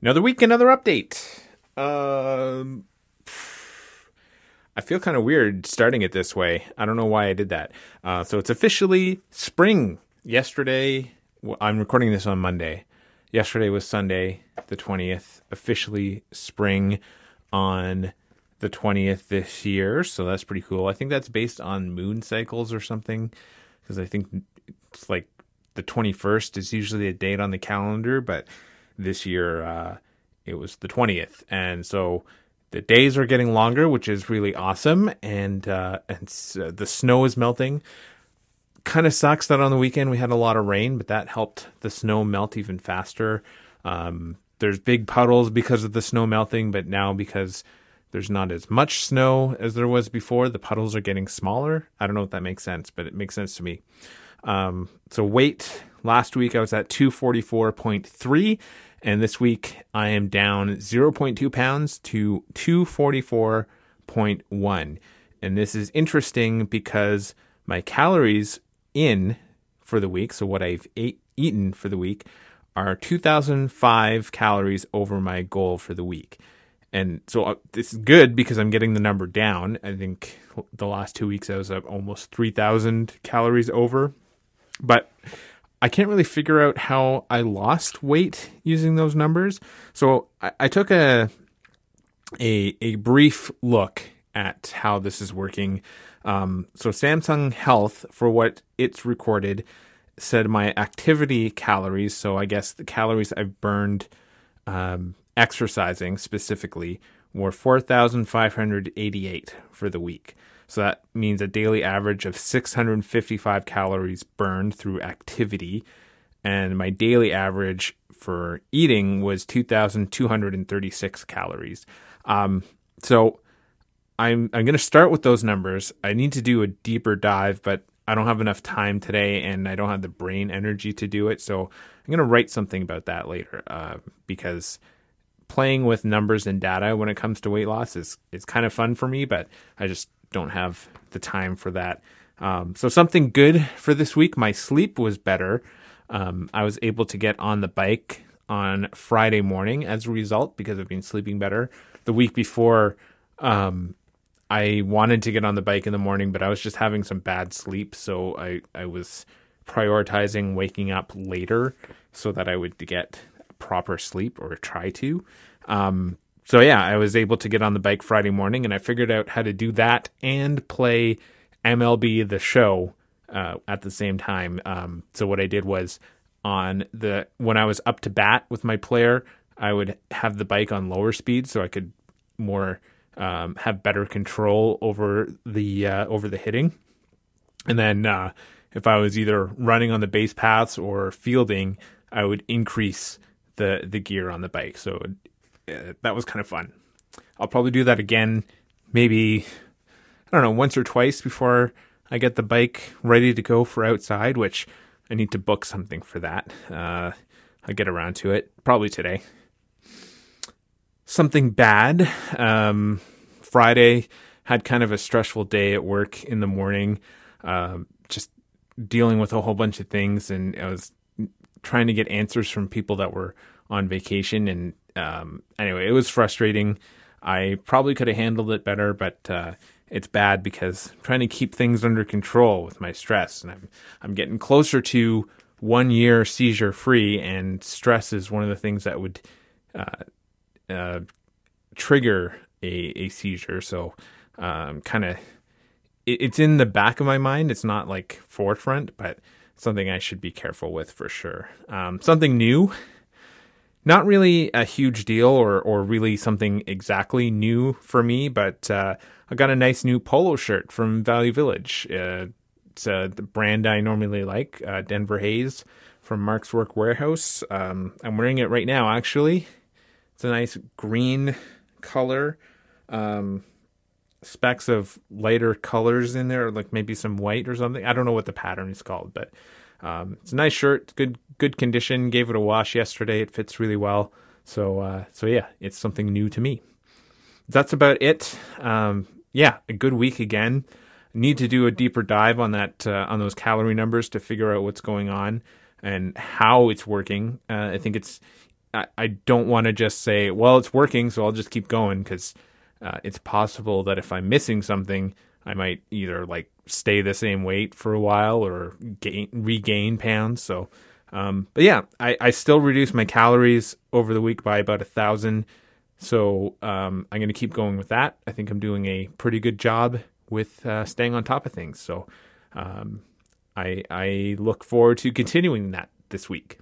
Another week, another update. Um, I feel kind of weird starting it this way. I don't know why I did that. Uh, so it's officially spring. Yesterday, I'm recording this on Monday. Yesterday was Sunday, the 20th. Officially spring on the 20th this year. So that's pretty cool. I think that's based on moon cycles or something. Because I think it's like the 21st is usually a date on the calendar, but this year uh, it was the 20th. And so the days are getting longer, which is really awesome. And, uh, and uh, the snow is melting. Kind of sucks that on the weekend we had a lot of rain, but that helped the snow melt even faster. Um, there's big puddles because of the snow melting, but now because there's not as much snow as there was before, the puddles are getting smaller. I don't know if that makes sense, but it makes sense to me. Um, so weight last week I was at 244.3 and this week I am down 0.2 pounds to 244.1. And this is interesting because my calories in for the week, so what I've ate, eaten for the week, are 2,005 calories over my goal for the week. And so uh, this is good because I'm getting the number down. I think the last two weeks I was up almost 3,000 calories over. But I can't really figure out how I lost weight using those numbers. So I, I took a, a a brief look at how this is working. Um, so Samsung Health, for what it's recorded, said my activity calories. So I guess the calories I've burned um, exercising specifically were 4,588 for the week. So that means a daily average of 655 calories burned through activity. And my daily average for eating was 2,236 calories. Um, so I'm I'm going to start with those numbers. I need to do a deeper dive, but I don't have enough time today, and I don't have the brain energy to do it. So I'm going to write something about that later, uh, because playing with numbers and data when it comes to weight loss is is kind of fun for me, but I just don't have the time for that. Um, so something good for this week. My sleep was better. Um, I was able to get on the bike on Friday morning as a result because I've been sleeping better. The week before, um, I wanted to get on the bike in the morning, but I was just having some bad sleep, so I I was prioritizing waking up later so that I would get proper sleep or try to. Um, so yeah, I was able to get on the bike Friday morning, and I figured out how to do that and play MLB the Show uh, at the same time. Um, so what I did was on the when I was up to bat with my player, I would have the bike on lower speed so I could more um, have better control over the uh, over the hitting. And then uh, if I was either running on the base paths or fielding, I would increase the the gear on the bike. So uh, that was kind of fun. I'll probably do that again, maybe I don't know, once or twice before I get the bike ready to go for outside, which I need to book something for that. Uh, I'll get around to it probably today. Something bad. Um, Friday had kind of a stressful day at work in the morning, uh, just dealing with a whole bunch of things, and I was trying to get answers from people that were on vacation and um, anyway, it was frustrating. I probably could have handled it better, but uh, it's bad because I'm trying to keep things under control with my stress, and I'm I'm getting closer to one year seizure free, and stress is one of the things that would uh, uh, trigger a, a seizure. So, um, kind of, it, it's in the back of my mind. It's not like forefront, but something I should be careful with for sure. Um, something new not really a huge deal or or really something exactly new for me, but uh, I got a nice new polo shirt from Value Village. Uh, it's uh, the brand I normally like, uh, Denver Hayes from Mark's Work Wearhouse. Um, I'm wearing it right now, actually. It's a nice green color. Um, specks of lighter colors in there, like maybe some white or something. I don't know what the pattern is called, but um, it's a nice shirt, good good condition. Gave it a wash yesterday. It fits really well. So uh, so yeah, it's something new to me. That's about it. Um, yeah, a good week again. Need to do a deeper dive on that uh, on those calorie numbers to figure out what's going on and how it's working. Uh, I think it's I, I don't want to just say, well, it's working, so I'll just keep going because uh, it's possible that if I'm missing something, I might either like stay the same weight for a while or gain regain pounds. So, um, but yeah, I, I still reduce my calories over the week by about a thousand. So um, I'm going to keep going with that. I think I'm doing a pretty good job with uh, staying on top of things. So um, I I look forward to continuing that this week.